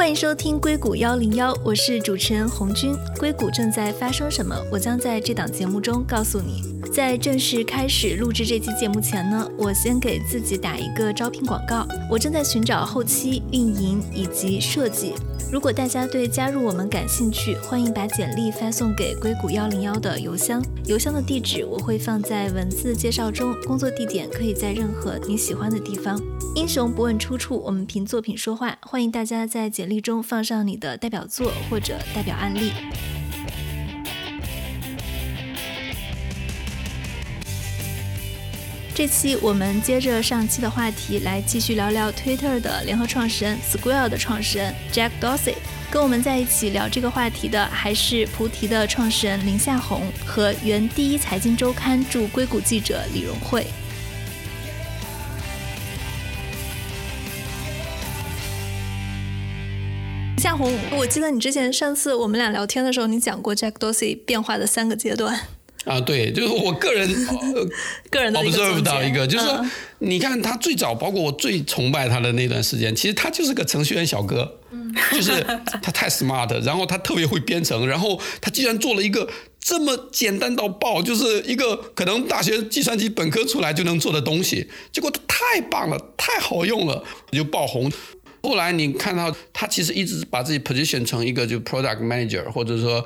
欢迎收听硅谷幺零幺，我是主持人红军。硅谷正在发生什么？我将在这档节目中告诉你。在正式开始录制这期节目前呢，我先给自己打一个招聘广告。我正在寻找后期、运营以及设计。如果大家对加入我们感兴趣，欢迎把简历发送给硅谷幺零幺的邮箱。邮箱的地址我会放在文字介绍中，工作地点可以在任何你喜欢的地方。英雄不问出处，我们凭作品说话。欢迎大家在简历中放上你的代表作或者代表案例。这期我们接着上期的话题来继续聊聊 Twitter 的联合创始人、Square 的创始人 Jack Dorsey。跟我们在一起聊这个话题的还是菩提的创始人林夏红和原第一财经周刊驻硅谷记者李荣慧。夏红，我记得你之前上次我们俩聊天的时候，你讲过 Jack Dorsey 变化的三个阶段。啊，对，就是我个人 个人的 observe 到一个，就是说，你看他最早，包括我最崇拜他的那段时间，其实他就是个程序员小哥，就是他太 smart，然后他特别会编程，然后他居然做了一个这么简单到爆，就是一个可能大学计算机本科出来就能做的东西，结果他太棒了，太好用了，就爆红。后来你看到他其实一直把自己 position 成一个就 product manager，或者说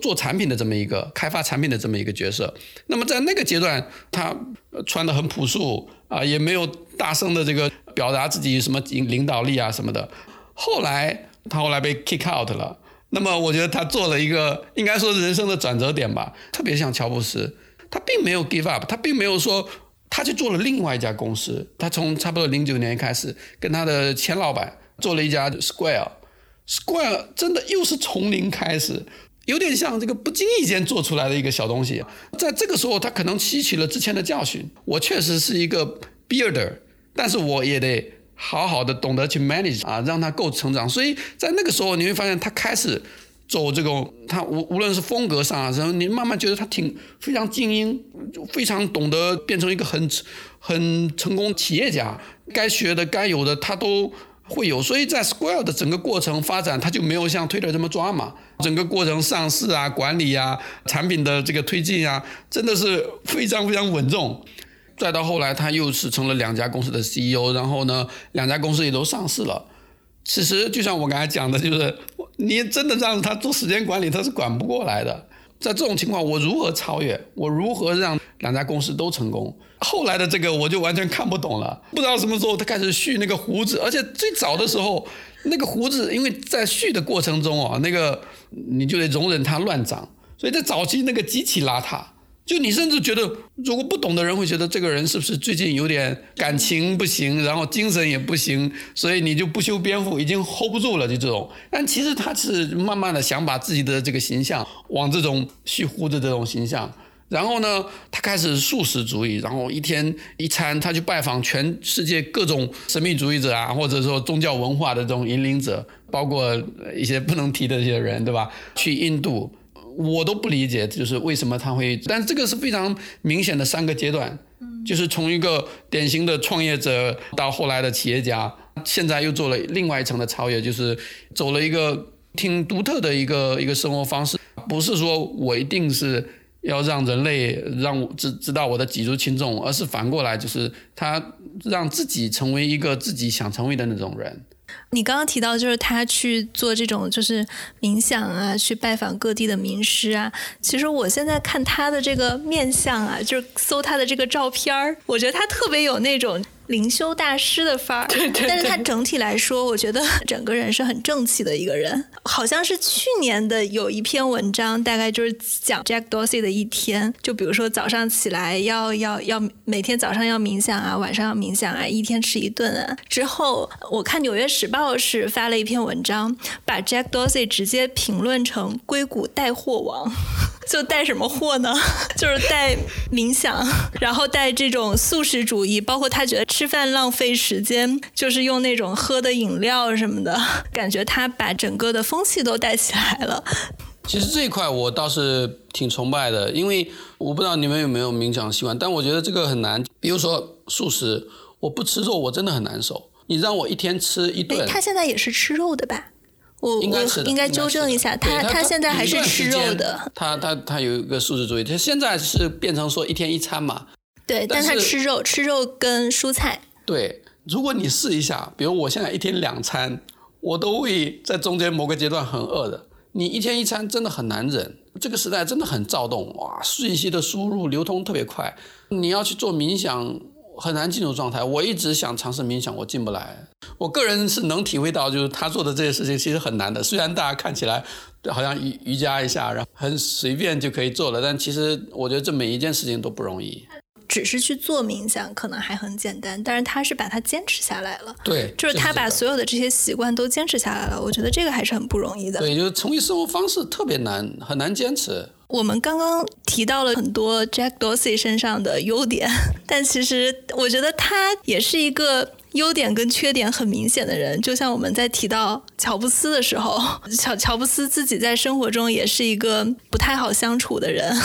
做产品的这么一个开发产品的这么一个角色。那么在那个阶段，他穿的很朴素啊，也没有大声的这个表达自己什么领领导力啊什么的。后来他后来被 kick out 了。那么我觉得他做了一个应该说是人生的转折点吧。特别像乔布斯，他并没有 give up，他并没有说。他去做了另外一家公司，他从差不多零九年开始跟他的前老板做了一家 Square，Square 真的又是从零开始，有点像这个不经意间做出来的一个小东西。在这个时候，他可能吸取了之前的教训，我确实是一个 builder，但是我也得好好的懂得去 manage 啊，让他够成长。所以在那个时候，你会发现他开始。走这种，他无无论是风格上啊，什么，你慢慢觉得他挺非常精英，非常懂得变成一个很很成功企业家，该学的该有的他都会有，所以在 Square 的整个过程发展，他就没有像 Twitter 这么抓嘛，整个过程上市啊、管理啊、产品的这个推进啊，真的是非常非常稳重。再到后来，他又是成了两家公司的 CEO，然后呢，两家公司也都上市了。其实就像我刚才讲的，就是你真的让他做时间管理，他是管不过来的。在这种情况，我如何超越？我如何让两家公司都成功？后来的这个我就完全看不懂了。不知道什么时候他开始蓄那个胡子，而且最早的时候，那个胡子因为在蓄的过程中啊，那个你就得容忍它乱长，所以在早期那个极其邋遢。就你甚至觉得，如果不懂的人会觉得这个人是不是最近有点感情不行，然后精神也不行，所以你就不修边幅，已经 hold 不住了，就这种。但其实他是慢慢的想把自己的这个形象往这种蓄乎的这种形象，然后呢，他开始素食主义，然后一天一餐他去拜访全世界各种神秘主义者啊，或者说宗教文化的这种引领者，包括一些不能提的这些人，对吧？去印度。我都不理解，就是为什么他会，但这个是非常明显的三个阶段，就是从一个典型的创业者到后来的企业家，现在又做了另外一层的超越，就是走了一个挺独特的一个一个生活方式，不是说我一定是要让人类让我知知道我的举足轻重，而是反过来，就是他让自己成为一个自己想成为的那种人。你刚刚提到，就是他去做这种就是冥想啊，去拜访各地的名师啊。其实我现在看他的这个面相啊，就是搜他的这个照片儿，我觉得他特别有那种。灵修大师的范儿，对对，但是他整体来说，我觉得 整个人是很正气的一个人。好像是去年的有一篇文章，大概就是讲 Jack Dorsey 的一天，就比如说早上起来要要要每天早上要冥想啊，晚上要冥想啊，一天吃一顿啊。之后我看《纽约时报》是发了一篇文章，把 Jack Dorsey 直接评论成硅谷带货王。就带什么货呢？就是带冥想，然后带这种素食主义，包括他觉得吃饭浪费时间，就是用那种喝的饮料什么的，感觉他把整个的风气都带起来了。其实这一块我倒是挺崇拜的，因为我不知道你们有没有冥想习惯，但我觉得这个很难。比如说素食，我不吃肉，我真的很难受。你让我一天吃一顿，他现在也是吃肉的吧？我应该是应该纠正一下，他他现在还是吃肉的。他他他有一个素质主义，他现在是变成说一天一餐嘛。对，但他吃肉，吃肉跟蔬菜。对，如果你试一下，比如我现在一天两餐，我都会在中间某个阶段很饿的。你一天一餐真的很难忍，这个时代真的很躁动哇，信息的输入流通特别快，你要去做冥想很难进入状态。我一直想尝试冥想，我进不来。我个人是能体会到，就是他做的这些事情其实很难的。虽然大家看起来好像瑜瑜伽一下，然后很随便就可以做了，但其实我觉得这每一件事情都不容易。只是去做冥想可能还很简单，但是他是把它坚持下来了。对，就是他把所有的这些习惯都坚持下来了。我觉得这个还是很不容易的。对，就是从一生活方式特别难，很难坚持。我们刚刚提到了很多 Jack Dorsey 身上的优点，但其实我觉得他也是一个优点跟缺点很明显的人。就像我们在提到乔布斯的时候，乔乔布斯自己在生活中也是一个不太好相处的人。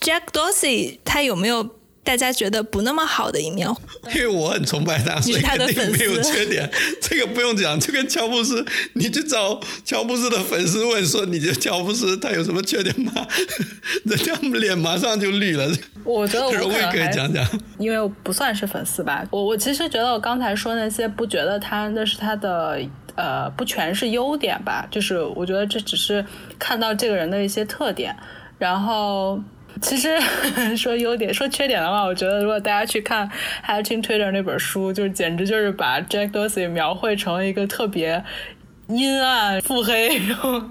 Jack Dorsey 他有没有？大家觉得不那么好的一面，因为我很崇拜他，所以肯定没有缺点。这个不用讲，就跟乔布斯，你去找乔布斯的粉丝问说，你觉得乔布斯他有什么缺点吗？人家脸马上就绿了。我觉得我可以讲讲，因为我不算是粉丝吧。我我其实觉得我刚才说那些，不觉得他那是他的呃，不全是优点吧。就是我觉得这只是看到这个人的一些特点，然后。其实 说优点，说缺点的话，我觉得如果大家去看《Hatching Twitter》那本书，就是简直就是把 Jack Dorsey 描绘成了一个特别阴暗、腹黑，然后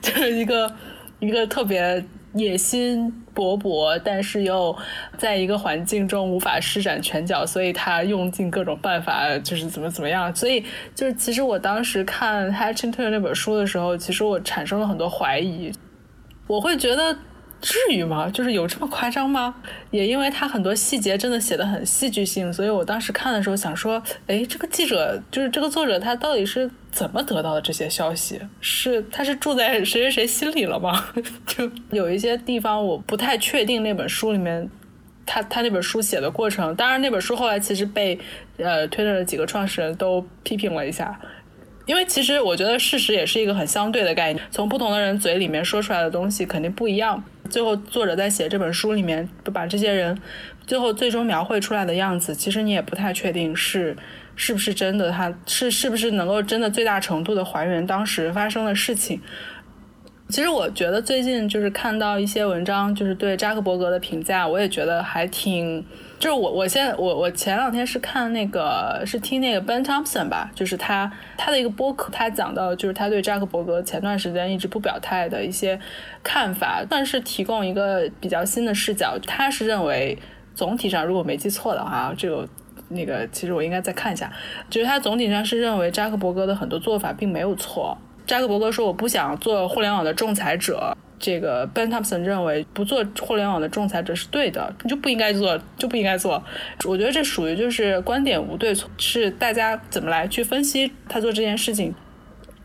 就是一个一个特别野心勃勃，但是又在一个环境中无法施展拳脚，所以他用尽各种办法，就是怎么怎么样。所以就是，其实我当时看《Hatching Twitter》那本书的时候，其实我产生了很多怀疑，我会觉得。至于吗？就是有这么夸张吗？也因为他很多细节真的写的很戏剧性，所以我当时看的时候想说，哎，这个记者就是这个作者，他到底是怎么得到的这些消息？是他是住在谁谁谁心里了吗？就有一些地方我不太确定那本书里面他他那本书写的过程。当然，那本书后来其实被呃推特的几个创始人都批评了一下。因为其实我觉得事实也是一个很相对的概念，从不同的人嘴里面说出来的东西肯定不一样。最后作者在写这本书里面，把这些人最后最终描绘出来的样子，其实你也不太确定是是不是真的，他是是不是能够真的最大程度的还原当时发生的事情。其实我觉得最近就是看到一些文章，就是对扎克伯格的评价，我也觉得还挺。就是我，我现在我我前两天是看那个是听那个 Ben Thompson 吧，就是他他的一个播客，他讲到就是他对扎克伯格前段时间一直不表态的一些看法，算是提供一个比较新的视角。他是认为总体上如果没记错的话，这个那个其实我应该再看一下，就是他总体上是认为扎克伯格的很多做法并没有错。扎克伯格说我不想做互联网的仲裁者。这个 Ben Thompson 认为不做互联网的仲裁者是对的，你就不应该做，就不应该做。我觉得这属于就是观点无对错，是大家怎么来去分析他做这件事情。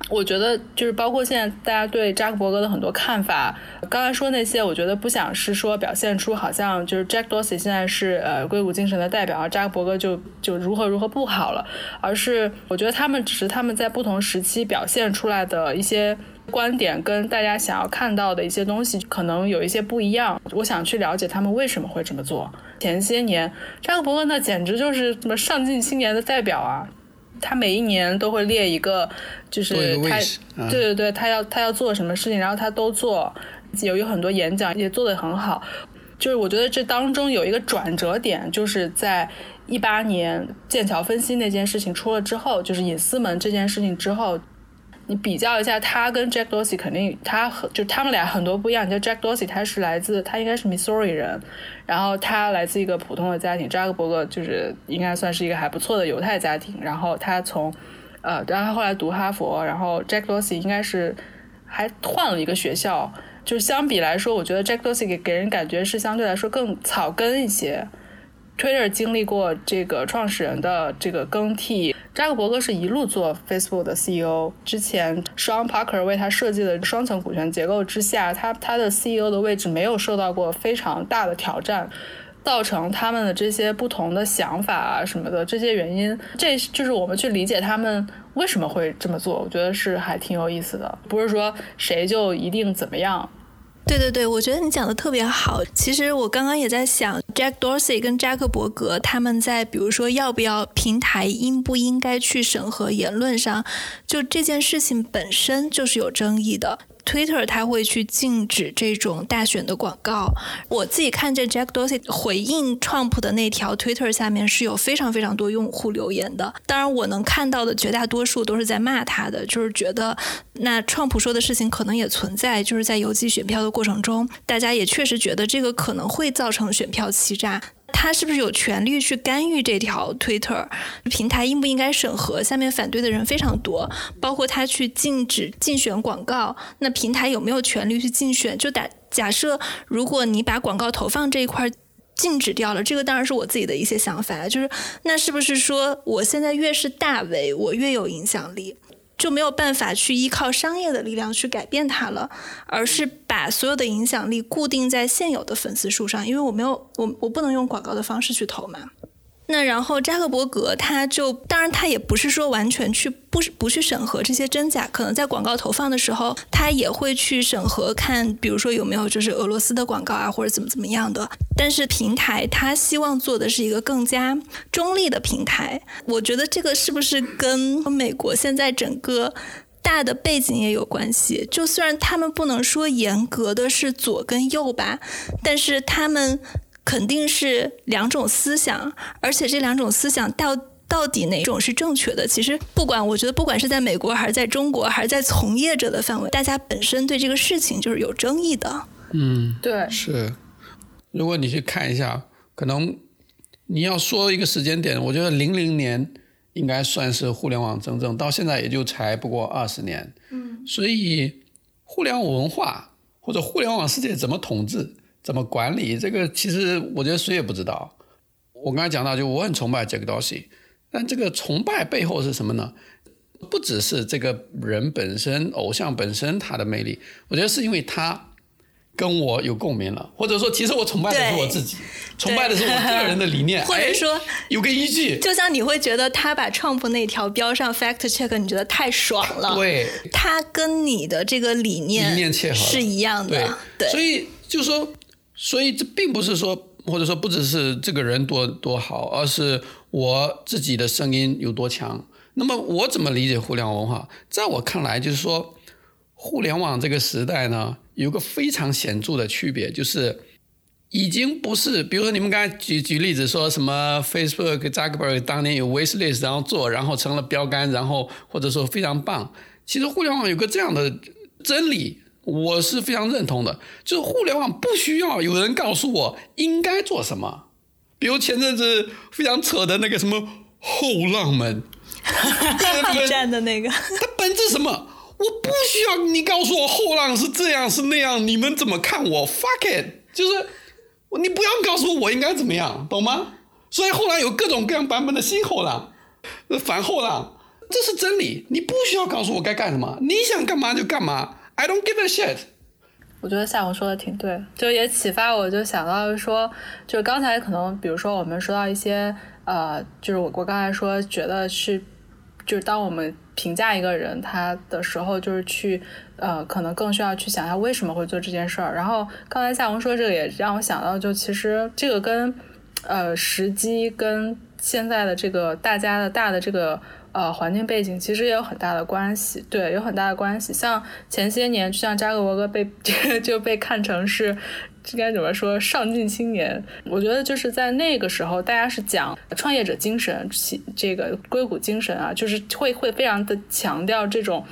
我觉得就是包括现在大家对扎克伯格的很多看法，刚才说那些，我觉得不想是说表现出好像就是 Jack Dorsey 现在是呃硅谷精神的代表，而扎克伯格就就如何如何不好了，而是我觉得他们只是他们在不同时期表现出来的一些。观点跟大家想要看到的一些东西可能有一些不一样，我想去了解他们为什么会这么做。前些年，扎克伯格那简直就是什么上进青年的代表啊！他每一年都会列一个，就是他，对对对，他要他要做什么事情，然后他都做，有有很多演讲也做得很好。就是我觉得这当中有一个转折点，就是在一八年剑桥分析那件事情出了之后，就是隐私门这件事情之后。你比较一下他跟 Jack Dorsey，肯定他和就他们俩很多不一样。你就 Jack Dorsey，他是来自他应该是 Missouri 人，然后他来自一个普通的家庭。扎克伯格就是应该算是一个还不错的犹太家庭。然后他从呃，然后他后来读哈佛。然后 Jack Dorsey 应该是还换了一个学校。就相比来说，我觉得 Jack Dorsey 给给人感觉是相对来说更草根一些。Twitter 经历过这个创始人的这个更替，扎克伯格是一路做 Facebook 的 CEO。之前 Sean Parker 为他设计的双层股权结构之下，他他的 CEO 的位置没有受到过非常大的挑战，造成他们的这些不同的想法啊什么的这些原因，这就是我们去理解他们为什么会这么做？我觉得是还挺有意思的，不是说谁就一定怎么样。对对对，我觉得你讲的特别好。其实我刚刚也在想，Jack Dorsey 跟扎克伯格他们在比如说要不要平台应不应该去审核言论上，就这件事情本身就是有争议的。Twitter 它会去禁止这种大选的广告。我自己看见 Jack Dorsey 回应 Trump 的那条 Twitter 下面是有非常非常多用户留言的。当然，我能看到的绝大多数都是在骂他的，就是觉得那 Trump 说的事情可能也存在，就是在邮寄选票的过程中，大家也确实觉得这个可能会造成选票欺诈。他是不是有权利去干预这条 Twitter 平台应不应该审核？下面反对的人非常多，包括他去禁止竞选广告，那平台有没有权利去竞选？就打假设，如果你把广告投放这一块儿禁止掉了，这个当然是我自己的一些想法，就是那是不是说我现在越是大 V，我越有影响力？就没有办法去依靠商业的力量去改变它了，而是把所有的影响力固定在现有的粉丝数上，因为我没有我我不能用广告的方式去投嘛。那然后扎克伯格他就当然他也不是说完全去不不去审核这些真假，可能在广告投放的时候他也会去审核看，比如说有没有就是俄罗斯的广告啊或者怎么怎么样的。但是平台他希望做的是一个更加中立的平台，我觉得这个是不是跟美国现在整个大的背景也有关系？就虽然他们不能说严格的是左跟右吧，但是他们。肯定是两种思想，而且这两种思想到到底哪种是正确的？其实不管，我觉得不管是在美国还是在中国，还是在从业者的范围，大家本身对这个事情就是有争议的。嗯，对，是。如果你去看一下，可能你要说一个时间点，我觉得零零年应该算是互联网真正到现在也就才不过二十年。嗯，所以互联网文化或者互联网世界怎么统治？怎么管理这个？其实我觉得谁也不知道。我刚才讲到，就我很崇拜 Jack Dorsey，但这个崇拜背后是什么呢？不只是这个人本身、偶像本身他的魅力，我觉得是因为他跟我有共鸣了，或者说，其实我崇拜的是我自己，崇拜的是我个人的理念，或者说有个依据。就像你会觉得他把 Trump 那条标上 fact check，你觉得太爽了。对，他跟你的这个理念理念切合是一样的。对，所以就是说。所以这并不是说，或者说不只是这个人多多好，而是我自己的声音有多强。那么我怎么理解互联网文化？在我看来，就是说，互联网这个时代呢，有个非常显著的区别，就是已经不是，比如说你们刚才举举例子说什么 Facebook Zuckerberg 当年有 wishlist，然后做，然后成了标杆，然后或者说非常棒。其实互联网有个这样的真理。我是非常认同的，就是互联网不需要有人告诉我应该做什么。比如前阵子非常扯的那个什么后浪们，B 站的那个，它本质什么？我不需要你告诉我后浪是这样是那样，你们怎么看我？Fuck it，就是你不要告诉我我应该怎么样，懂吗？所以后来有各种各样版本的新后浪，反后浪，这是真理。你不需要告诉我该干什么，你想干嘛就干嘛。I don't give a shit。我觉得夏红说的挺对，就也启发我，就想到说，就刚才可能，比如说我们说到一些，呃，就是我我刚才说觉得是，就是当我们评价一个人他的时候，就是去，呃，可能更需要去想他为什么会做这件事儿。然后刚才夏红说这个也让我想到，就其实这个跟，呃，时机跟现在的这个大家的大的这个。呃，环境背景其实也有很大的关系，对，有很大的关系。像前些年，就像扎克伯格被 就被看成是应该怎么说上进青年，我觉得就是在那个时候，大家是讲创业者精神，这个硅谷精神啊，就是会会非常的强调这种，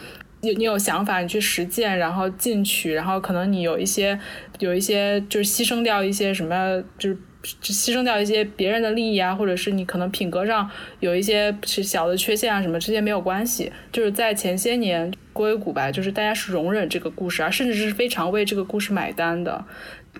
你你有想法，你去实践，然后进取，然后可能你有一些有一些就是牺牲掉一些什么，就是。牺牲掉一些别人的利益啊，或者是你可能品格上有一些小的缺陷啊，什么这些没有关系。就是在前些年硅谷吧，就是大家是容忍这个故事啊，甚至是非常为这个故事买单的。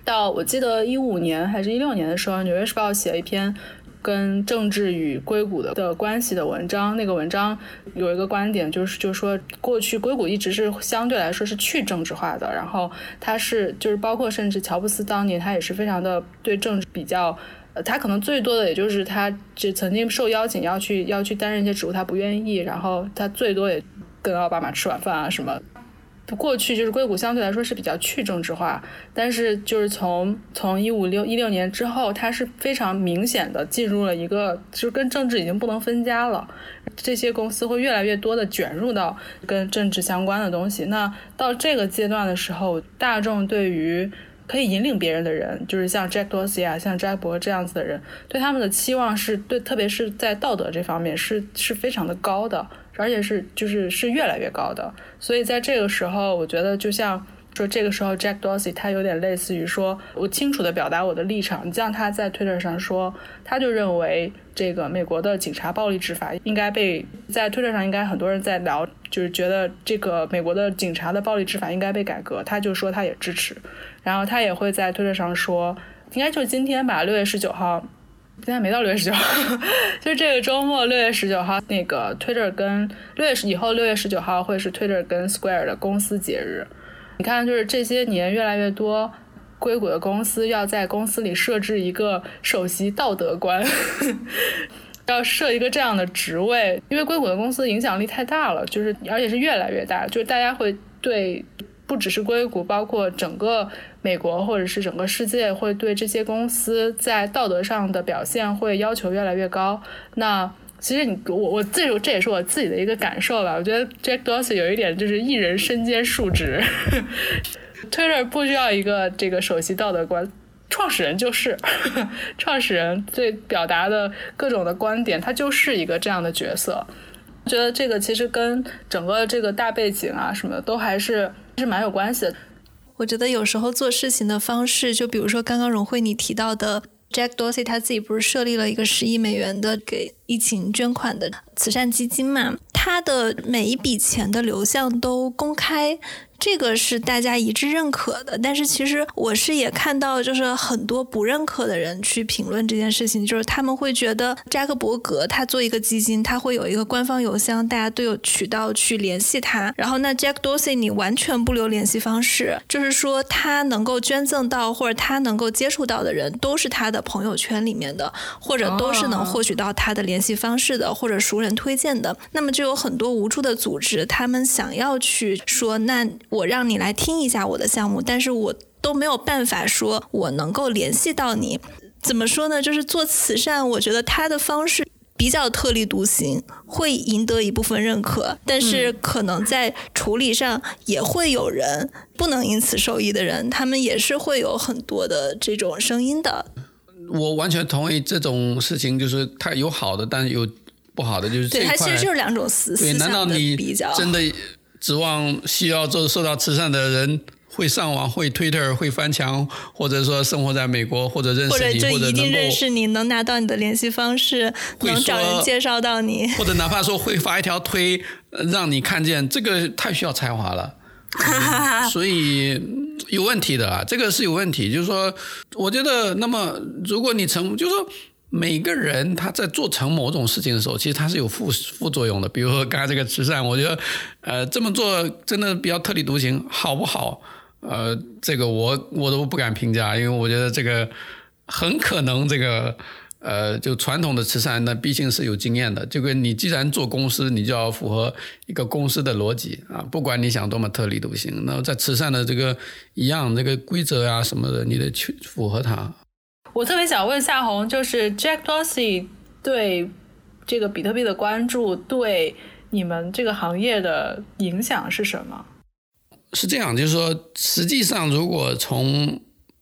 到我记得一五年还是一六年的时候，《纽约时报》写了一篇。跟政治与硅谷的的关系的文章，那个文章有一个观点，就是就是说，过去硅谷一直是相对来说是去政治化的，然后它是就是包括甚至乔布斯当年他也是非常的对政治比较呃，他可能最多的也就是他只曾经受邀请要去要去担任一些职务，他不愿意，然后他最多也跟奥巴马吃晚饭啊什么。过去就是硅谷相对来说是比较去政治化，但是就是从从一五六一六年之后，它是非常明显的进入了一个就是跟政治已经不能分家了。这些公司会越来越多的卷入到跟政治相关的东西。那到这个阶段的时候，大众对于可以引领别人的人，就是像 Jack Dorsey 啊，像扎博这样子的人，对他们的期望是对，特别是在道德这方面是是非常的高的。而且是就是是越来越高的，所以在这个时候，我觉得就像说这个时候，Jack Dorsey 他有点类似于说，我清楚的表达我的立场。你像他在 Twitter 上说，他就认为这个美国的警察暴力执法应该被在 Twitter 上应该很多人在聊，就是觉得这个美国的警察的暴力执法应该被改革，他就说他也支持。然后他也会在 Twitter 上说，应该就是今天吧，六月十九号。今天没到六月十九号，就这个周末六月十九号，那个 Twitter 跟六月以后六月十九号会是 Twitter 跟 Square 的公司节日。你看，就是这些年越来越多硅谷的公司要在公司里设置一个首席道德官，要设一个这样的职位，因为硅谷的公司影响力太大了，就是而且是越来越大，就是大家会对。不只是硅谷，包括整个美国或者是整个世界，会对这些公司在道德上的表现会要求越来越高。那其实你我我自己这也是我自己的一个感受吧。我觉得 Jack Dorsey 有一点就是一人身兼数职，Twitter 不需要一个这个首席道德官，创始人就是 创始人对表达的各种的观点，他就是一个这样的角色。觉得这个其实跟整个这个大背景啊什么的都还是。是蛮有关系的。我觉得有时候做事情的方式，就比如说刚刚荣慧你提到的，Jack Dorsey 他自己不是设立了一个十亿美元的给疫情捐款的慈善基金嘛？他的每一笔钱的流向都公开。这个是大家一致认可的，但是其实我是也看到，就是很多不认可的人去评论这件事情，就是他们会觉得扎克伯格他做一个基金，他会有一个官方邮箱，大家都有渠道去联系他。然后那 Jack Dorsey 你完全不留联系方式，就是说他能够捐赠到或者他能够接触到的人，都是他的朋友圈里面的，或者都是能获取到他的联系方式的，或者熟人推荐的。那么就有很多无助的组织，他们想要去说那。我让你来听一下我的项目，但是我都没有办法说我能够联系到你。怎么说呢？就是做慈善，我觉得他的方式比较特立独行，会赢得一部分认可，但是可能在处理上也会有人不能因此受益的人，他们也是会有很多的这种声音的。我完全同意这种事情，就是它有好的，但是有不好的，就是对它其实就是两种思思想的比较。真的。指望需要做受到慈善的人会上网、会 Twitter、会翻墙，或者说生活在美国，或者认识你，或者一定认识你，能拿到你的联系方式，能找人介绍到你，或者哪怕说会发一条推让你看见，这个太需要才华了，所以有问题的啊，这个是有问题。就是说，我觉得，那么如果你成，就是说。每个人他在做成某种事情的时候，其实他是有副副作用的。比如说刚才这个慈善，我觉得，呃，这么做真的比较特立独行，好不好？呃，这个我我都不敢评价，因为我觉得这个很可能这个呃，就传统的慈善，那毕竟是有经验的。这个你既然做公司，你就要符合一个公司的逻辑啊，不管你想多么特立独行，那在慈善的这个一样这个规则呀什么的，你得去符合它。我特别想问夏红，就是 Jack Dorsey 对这个比特币的关注，对你们这个行业的影响是什么？是这样，就是说，实际上，如果从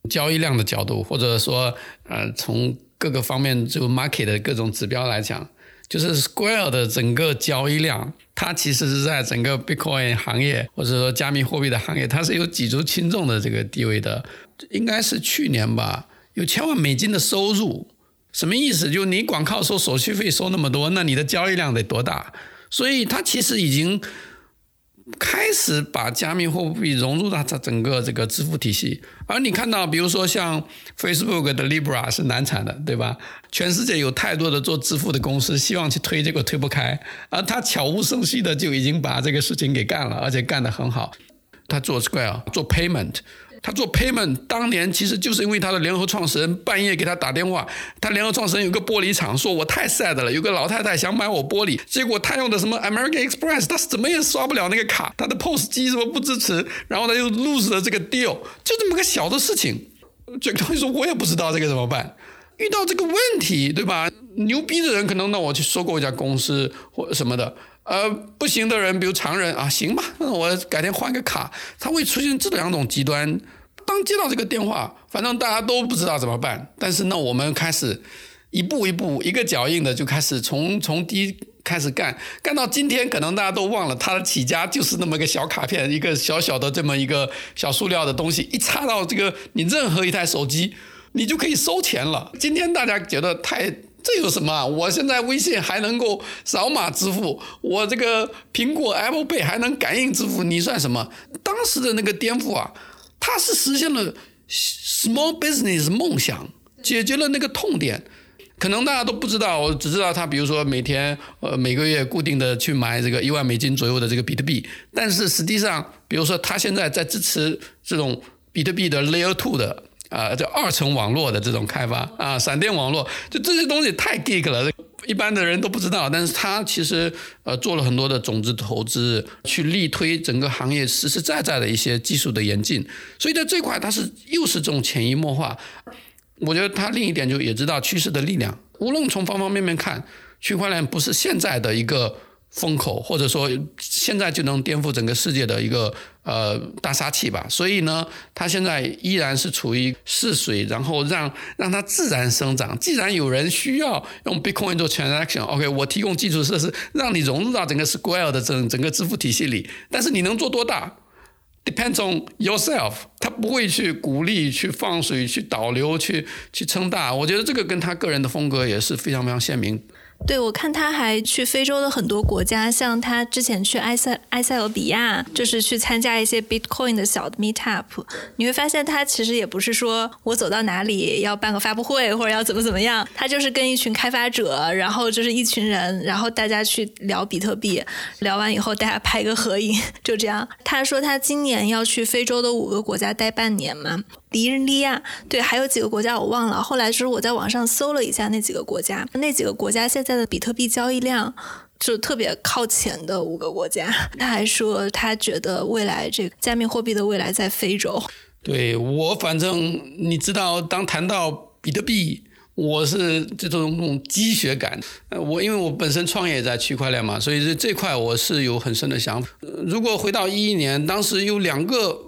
交易量的角度，或者说，呃，从各个方面就 market 的各种指标来讲，就是 Square 的整个交易量，它其实是在整个 Bitcoin 行业或者说加密货币的行业，它是有举足轻重的这个地位的。应该是去年吧。有千万美金的收入，什么意思？就是你光靠收手续费收那么多，那你的交易量得多大？所以它其实已经开始把加密货币融入到它整个这个支付体系。而你看到，比如说像 Facebook 的 Libra 是难产的，对吧？全世界有太多的做支付的公司希望去推这个推不开，而他悄无声息的就已经把这个事情给干了，而且干得很好。他做 Square 做 Payment。他做 payment 当年其实就是因为他的联合创始人半夜给他打电话，他联合创始人有个玻璃厂，说我太 sad 了，有个老太太想买我玻璃，结果他用的什么 American Express，他怎么也刷不了那个卡，他的 POS 机什么不支持，然后他就 lose 了这个 deal，就这么个小的事情。这个东西说我也不知道这个怎么办。遇到这个问题，对吧？牛逼的人可能那我去收购一家公司或什么的，呃，不行的人，比如常人啊，行吧，那我改天换个卡。他会出现这两种极端。当接到这个电话，反正大家都不知道怎么办。但是呢，我们开始一步一步、一个脚印的就开始从从低开始干，干到今天，可能大家都忘了他的起家就是那么个小卡片，一个小小的这么一个小塑料的东西，一插到这个你任何一台手机。你就可以收钱了。今天大家觉得太这有什么？我现在微信还能够扫码支付，我这个苹果 Apple Pay 还能感应支付，你算什么？当时的那个颠覆啊，它是实现了 small business 梦想，解决了那个痛点。可能大家都不知道，我只知道他，比如说每天呃每个月固定的去买这个一万美金左右的这个比特币，但是实际上，比如说他现在在支持这种比特币的 Layer Two 的。啊，这二层网络的这种开发啊，闪电网络，就这些东西太 geek 了，一般的人都不知道。但是他其实呃做了很多的种子投资，去力推整个行业实实在在的一些技术的演进。所以在这块，它是又是这种潜移默化。我觉得他另一点就也知道趋势的力量，无论从方方面面看，区块链不是现在的一个。风口，或者说现在就能颠覆整个世界的一个呃大杀器吧。所以呢，它现在依然是处于试水，然后让让它自然生长。既然有人需要用 Bitcoin 做 transaction，OK，我提供基础设施，让你融入到整个 Square 的整整个支付体系里。但是你能做多大，depends on yourself。他不会去鼓励、去放水、去导流、去去撑大。我觉得这个跟他个人的风格也是非常非常鲜明。对，我看他还去非洲的很多国家，像他之前去埃塞埃塞俄比亚，就是去参加一些 Bitcoin 的小 Meetup。你会发现他其实也不是说我走到哪里要办个发布会或者要怎么怎么样，他就是跟一群开发者，然后就是一群人，然后大家去聊比特币，聊完以后大家拍个合影，就这样。他说他今年要去非洲的五个国家待半年嘛。迪日利亚，对，还有几个国家我忘了。后来就是我在网上搜了一下那几个国家，那几个国家现在的比特币交易量就特别靠前的五个国家。他还说他觉得未来这个加密货币的未来在非洲。对我反正你知道，当谈到比特币，我是这种那种积血感。我因为我本身创业在区块链嘛，所以这这块我是有很深的想法。如果回到一一年，当时有两个。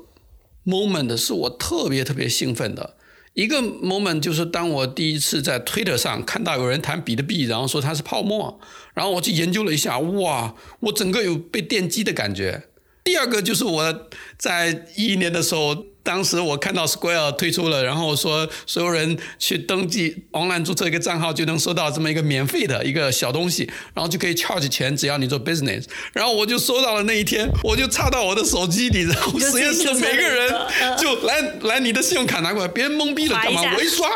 Moment 是我特别特别兴奋的一个 moment，就是当我第一次在 Twitter 上看到有人谈比特币，然后说它是泡沫，然后我去研究了一下，哇，我整个有被电击的感觉。第二个就是我在一一年的时候。当时我看到 Square 推出了，然后说所有人去登记 online 注册一个账号就能收到这么一个免费的一个小东西，然后就可以 charge 钱，只要你做 business。然后我就收到了那一天，我就插到我的手机里，然后实验室的每个人就来来你的信用卡拿过来，别人懵逼了干嘛？我一刷，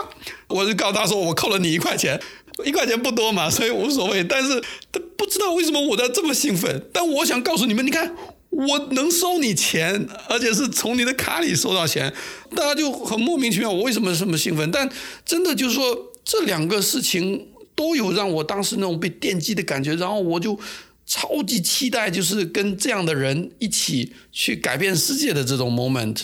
我就告诉他说我扣了你一块钱，一块钱不多嘛，所以无所谓。但是他不知道为什么我在这么兴奋，但我想告诉你们，你看。我能收你钱，而且是从你的卡里收到钱，大家就很莫名其妙。我为什么这么兴奋？但真的就是说，这两个事情都有让我当时那种被电击的感觉，然后我就超级期待，就是跟这样的人一起去改变世界的这种 moment。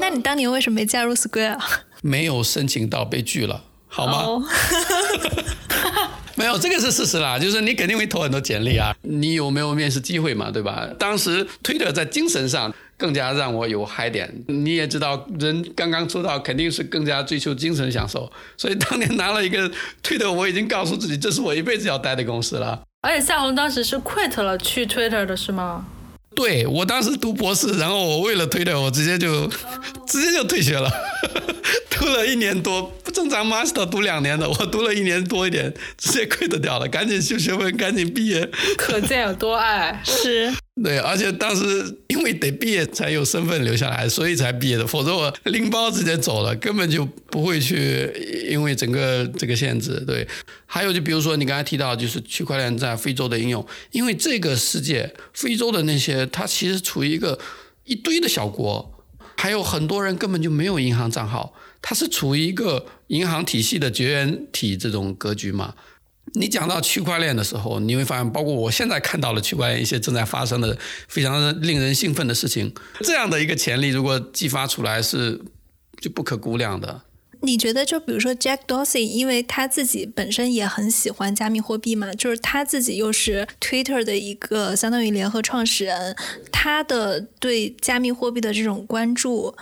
那你当年为什么没加入 Square？没有申请到，被拒了，好吗？没有，这个是事实啦，就是你肯定会投很多简历啊，你有没有面试机会嘛，对吧？当时推特在精神上更加让我有嗨点，你也知道，人刚刚出道肯定是更加追求精神享受，所以当年拿了一个推特，我已经告诉自己，这是我一辈子要待的公司了。而且夏红当时是 quit 了去 Twitter 的是吗？对我当时读博士，然后我为了推特，我直接就直接就退学了。读了一年多，不正常，master 读两年的，我读了一年多一点，直接 quit 掉了，赶紧修学分，赶紧毕业。可见有多爱，是。对，而且当时因为得毕业才有身份留下来，所以才毕业的，否则我拎包直接走了，根本就不会去，因为整个这个限制。对，还有就比如说你刚才提到，就是区块链在非洲的应用，因为这个世界，非洲的那些，它其实处于一个一堆的小国。还有很多人根本就没有银行账号，它是处于一个银行体系的绝缘体这种格局嘛。你讲到区块链的时候，你会发现，包括我现在看到了区块链一些正在发生的非常令人兴奋的事情，这样的一个潜力如果激发出来，是就不可估量的。你觉得，就比如说 Jack Dorsey，因为他自己本身也很喜欢加密货币嘛，就是他自己又是 Twitter 的一个相当于联合创始人，他的对加密货币的这种关注。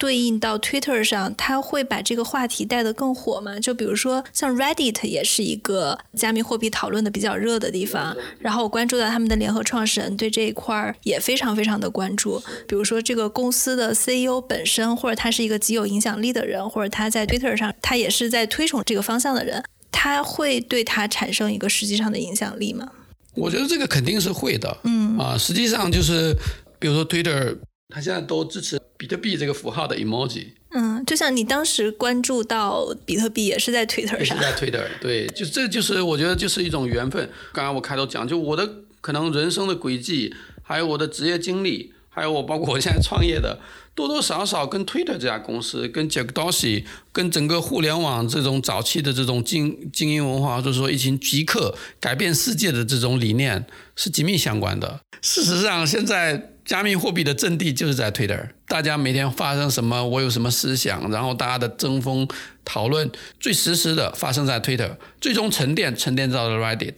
对应到 Twitter 上，他会把这个话题带得更火吗？就比如说像 Reddit 也是一个加密货币讨论的比较热的地方。然后我关注到他们的联合创始人对这一块儿也非常非常的关注。比如说这个公司的 CEO 本身，或者他是一个极有影响力的人，或者他在 Twitter 上他也是在推崇这个方向的人，他会对他产生一个实际上的影响力吗？我觉得这个肯定是会的。嗯啊，实际上就是比如说 Twitter。他现在都支持比特币这个符号的 emoji。嗯，就像你当时关注到比特币，也是在 Twitter 上。也是在 Twitter，对，就这就是我觉得就是一种缘分。刚刚我开头讲，就我的可能人生的轨迹，还有我的职业经历，还有我包括我现在创业的，多多少少跟 Twitter 这家公司、跟 Jack Dorsey、跟整个互联网这种早期的这种精精英文化，或者说一群极客改变世界的这种理念是紧密相关的。事实上，现在。加密货币的阵地就是在 Twitter，大家每天发生什么，我有什么思想，然后大家的争锋讨论最实时的发生在 Twitter，最终沉淀沉淀到了 Reddit。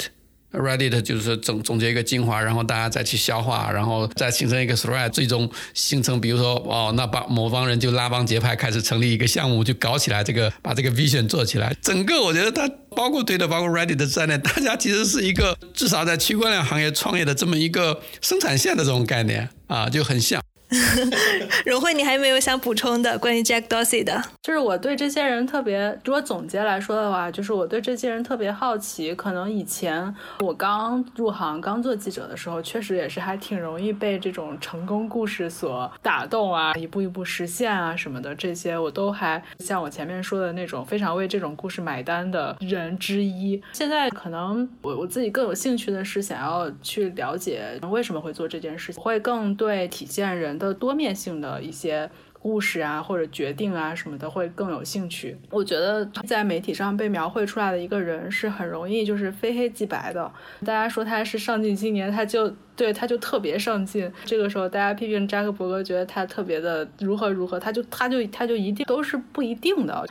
Reddit 就是总总结一个精华，然后大家再去消化，然后再形成一个 thread，最终形成，比如说哦，那帮某帮人就拉帮结派，开始成立一个项目，就搞起来这个，把这个 vision 做起来。整个我觉得它包括 Twitter，包括 Reddit 在内，大家其实是一个至少在区块链行业创业的这么一个生产线的这种概念啊，就很像。荣慧，你还没有想补充的关于 Jack Dorsey 的？就是我对这些人特别，如果总结来说的话，就是我对这些人特别好奇。可能以前我刚入行、刚做记者的时候，确实也是还挺容易被这种成功故事所打动啊，一步一步实现啊什么的，这些我都还像我前面说的那种非常为这种故事买单的人之一。现在可能我我自己更有兴趣的是想要去了解 为什么会做这件事情，会更对体现人。的多面性的一些故事啊，或者决定啊什么的，会更有兴趣。我觉得在媒体上被描绘出来的一个人是很容易就是非黑即白的。大家说他是上进青年，他就对他就特别上进。这个时候大家批评扎克伯格，觉得他特别的如何如何，他就他就他就一定都是不一定的。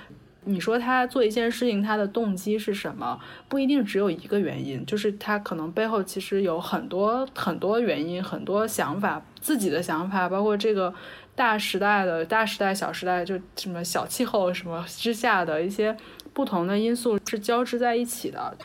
你说他做一件事情，他的动机是什么？不一定只有一个原因，就是他可能背后其实有很多很多原因，很多想法，自己的想法，包括这个大时代的大时代、小时代，就什么小气候什么之下的一些不同的因素是交织在一起的。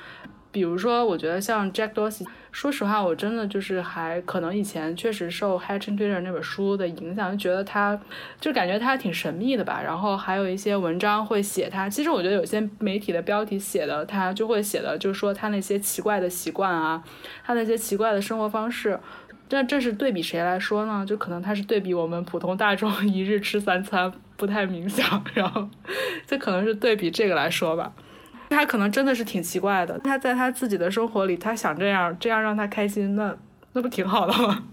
比如说，我觉得像 Jack Dorsey，说实话，我真的就是还可能以前确实受《Hatching Twitter》那本书的影响，就觉得他就感觉他挺神秘的吧。然后还有一些文章会写他，其实我觉得有些媒体的标题写的他就会写的，就是说他那些奇怪的习惯啊，他那些奇怪的生活方式。这这是对比谁来说呢？就可能他是对比我们普通大众一日吃三餐不太冥想，然后 这可能是对比这个来说吧。他可能真的是挺奇怪的。他在他自己的生活里，他想这样，这样让他开心，那那不挺好的吗？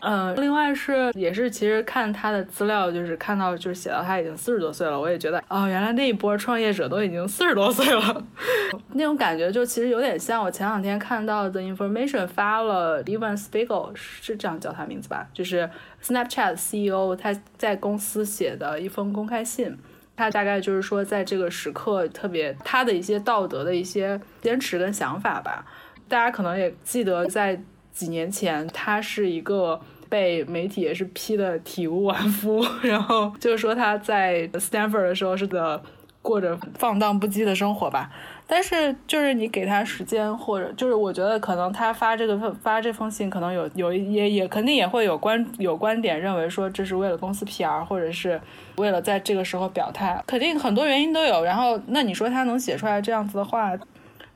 嗯，另外是也是，其实看他的资料，就是看到就是写到他已经四十多岁了，我也觉得哦，原来那一波创业者都已经四十多岁了，那种感觉就其实有点像我前两天看到的 Information 发了 Evan Spiegel 是这样叫他名字吧，就是 Snapchat CEO 他在公司写的一封公开信。他大概就是说，在这个时刻，特别他的一些道德的一些坚持跟想法吧。大家可能也记得，在几年前，他是一个被媒体也是批的体无完肤，然后就是说他在 Stanford 的时候是的过着放荡不羁的生活吧。但是，就是你给他时间，或者就是我觉得可能他发这个发这封信，可能有有也也肯定也会有观有观点认为说这是为了公司 PR，或者是为了在这个时候表态，肯定很多原因都有。然后，那你说他能写出来这样子的话，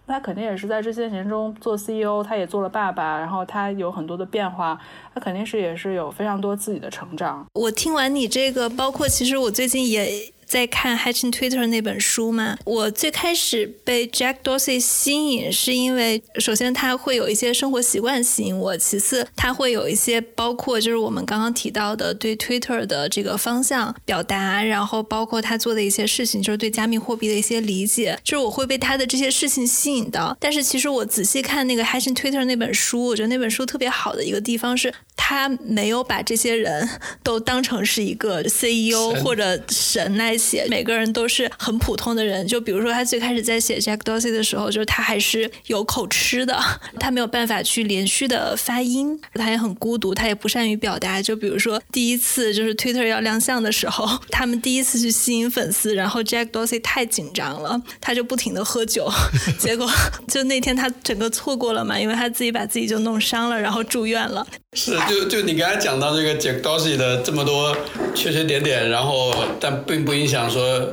他肯定也是在这些年中做 CEO，他也做了爸爸，然后他有很多的变化，他肯定是也是有非常多自己的成长。我听完你这个，包括其实我最近也。在看《Hatching Twitter》那本书嘛。我最开始被 Jack Dorsey 吸引，是因为首先他会有一些生活习惯吸引我，其次他会有一些包括就是我们刚刚提到的对 Twitter 的这个方向表达，然后包括他做的一些事情，就是对加密货币的一些理解，就是我会被他的这些事情吸引到。但是其实我仔细看那个《Hatching Twitter》那本书，我觉得那本书特别好的一个地方是。他没有把这些人都当成是一个 CEO 或者神来写，每个人都是很普通的人。就比如说，他最开始在写 Jack Dorsey 的时候，就是他还是有口吃的，他没有办法去连续的发音，他也很孤独，他也不善于表达。就比如说，第一次就是 Twitter 要亮相的时候，他们第一次去吸引粉丝，然后 Jack Dorsey 太紧张了，他就不停的喝酒，结果就那天他整个错过了嘛，因为他自己把自己就弄伤了，然后住院了。是，就就你刚才讲到这个 Jack Dorsey 的这么多缺缺点点，然后但并不影响说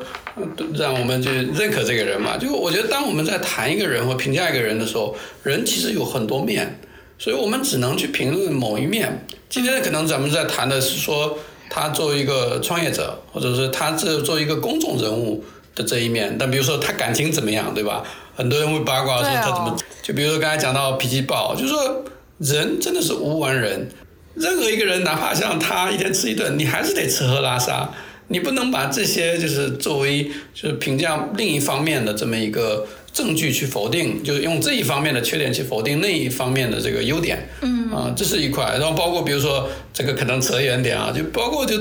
让我们去认可这个人嘛。就我觉得，当我们在谈一个人或评价一个人的时候，人其实有很多面，所以我们只能去评论某一面。今天可能咱们在谈的是说他作为一个创业者，或者是他这作为一个公众人物的这一面。但比如说他感情怎么样，对吧？很多人会八卦说他怎么，就比如说刚才讲到脾气暴，就是说。人真的是无完人，任何一个人，哪怕像他一天吃一顿，你还是得吃喝拉撒，你不能把这些就是作为就是评价另一方面的这么一个证据去否定，就是用这一方面的缺点去否定那一方面的这个优点。嗯啊，这是一块，然后包括比如说这个可能扯远点啊，就包括就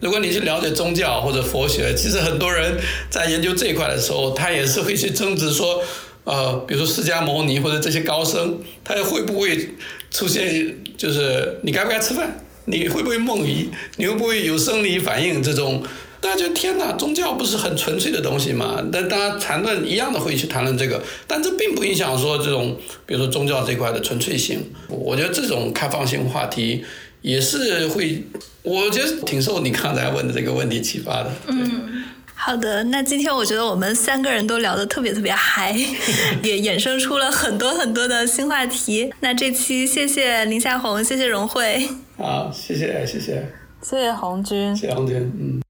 如果你去了解宗教或者佛学，其实很多人在研究这一块的时候，他也是会去争执说。呃，比如说释迦牟尼或者这些高僧，他会不会出现？就是你该不该吃饭？你会不会梦遗？你会不会有生理反应？这种大家觉得天哪，宗教不是很纯粹的东西吗？但大家谈论一样的会去谈论这个，但这并不影响说这种，比如说宗教这块的纯粹性。我觉得这种开放性话题也是会，我觉得挺受你刚才问的这个问题启发的。嗯。好的，那今天我觉得我们三个人都聊得特别特别嗨，也衍生出了很多很多的新话题。那这期谢谢林夏红，谢谢荣慧。好，谢谢谢谢，谢谢红军，谢谢红军，嗯。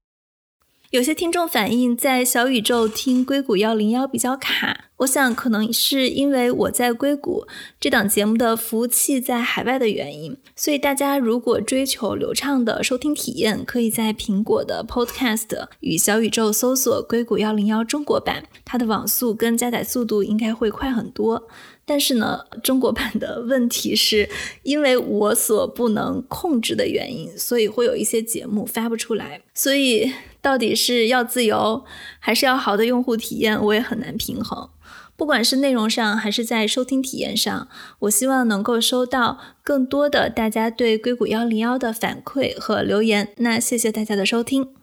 有些听众反映在小宇宙听硅谷幺零幺比较卡，我想可能是因为我在硅谷这档节目的服务器在海外的原因，所以大家如果追求流畅的收听体验，可以在苹果的 Podcast 与小宇宙搜索硅谷幺零幺中国版，它的网速跟加载速度应该会快很多。但是呢，中国版的问题是因为我所不能控制的原因，所以会有一些节目发不出来。所以到底是要自由，还是要好的用户体验，我也很难平衡。不管是内容上，还是在收听体验上，我希望能够收到更多的大家对硅谷幺零幺的反馈和留言。那谢谢大家的收听。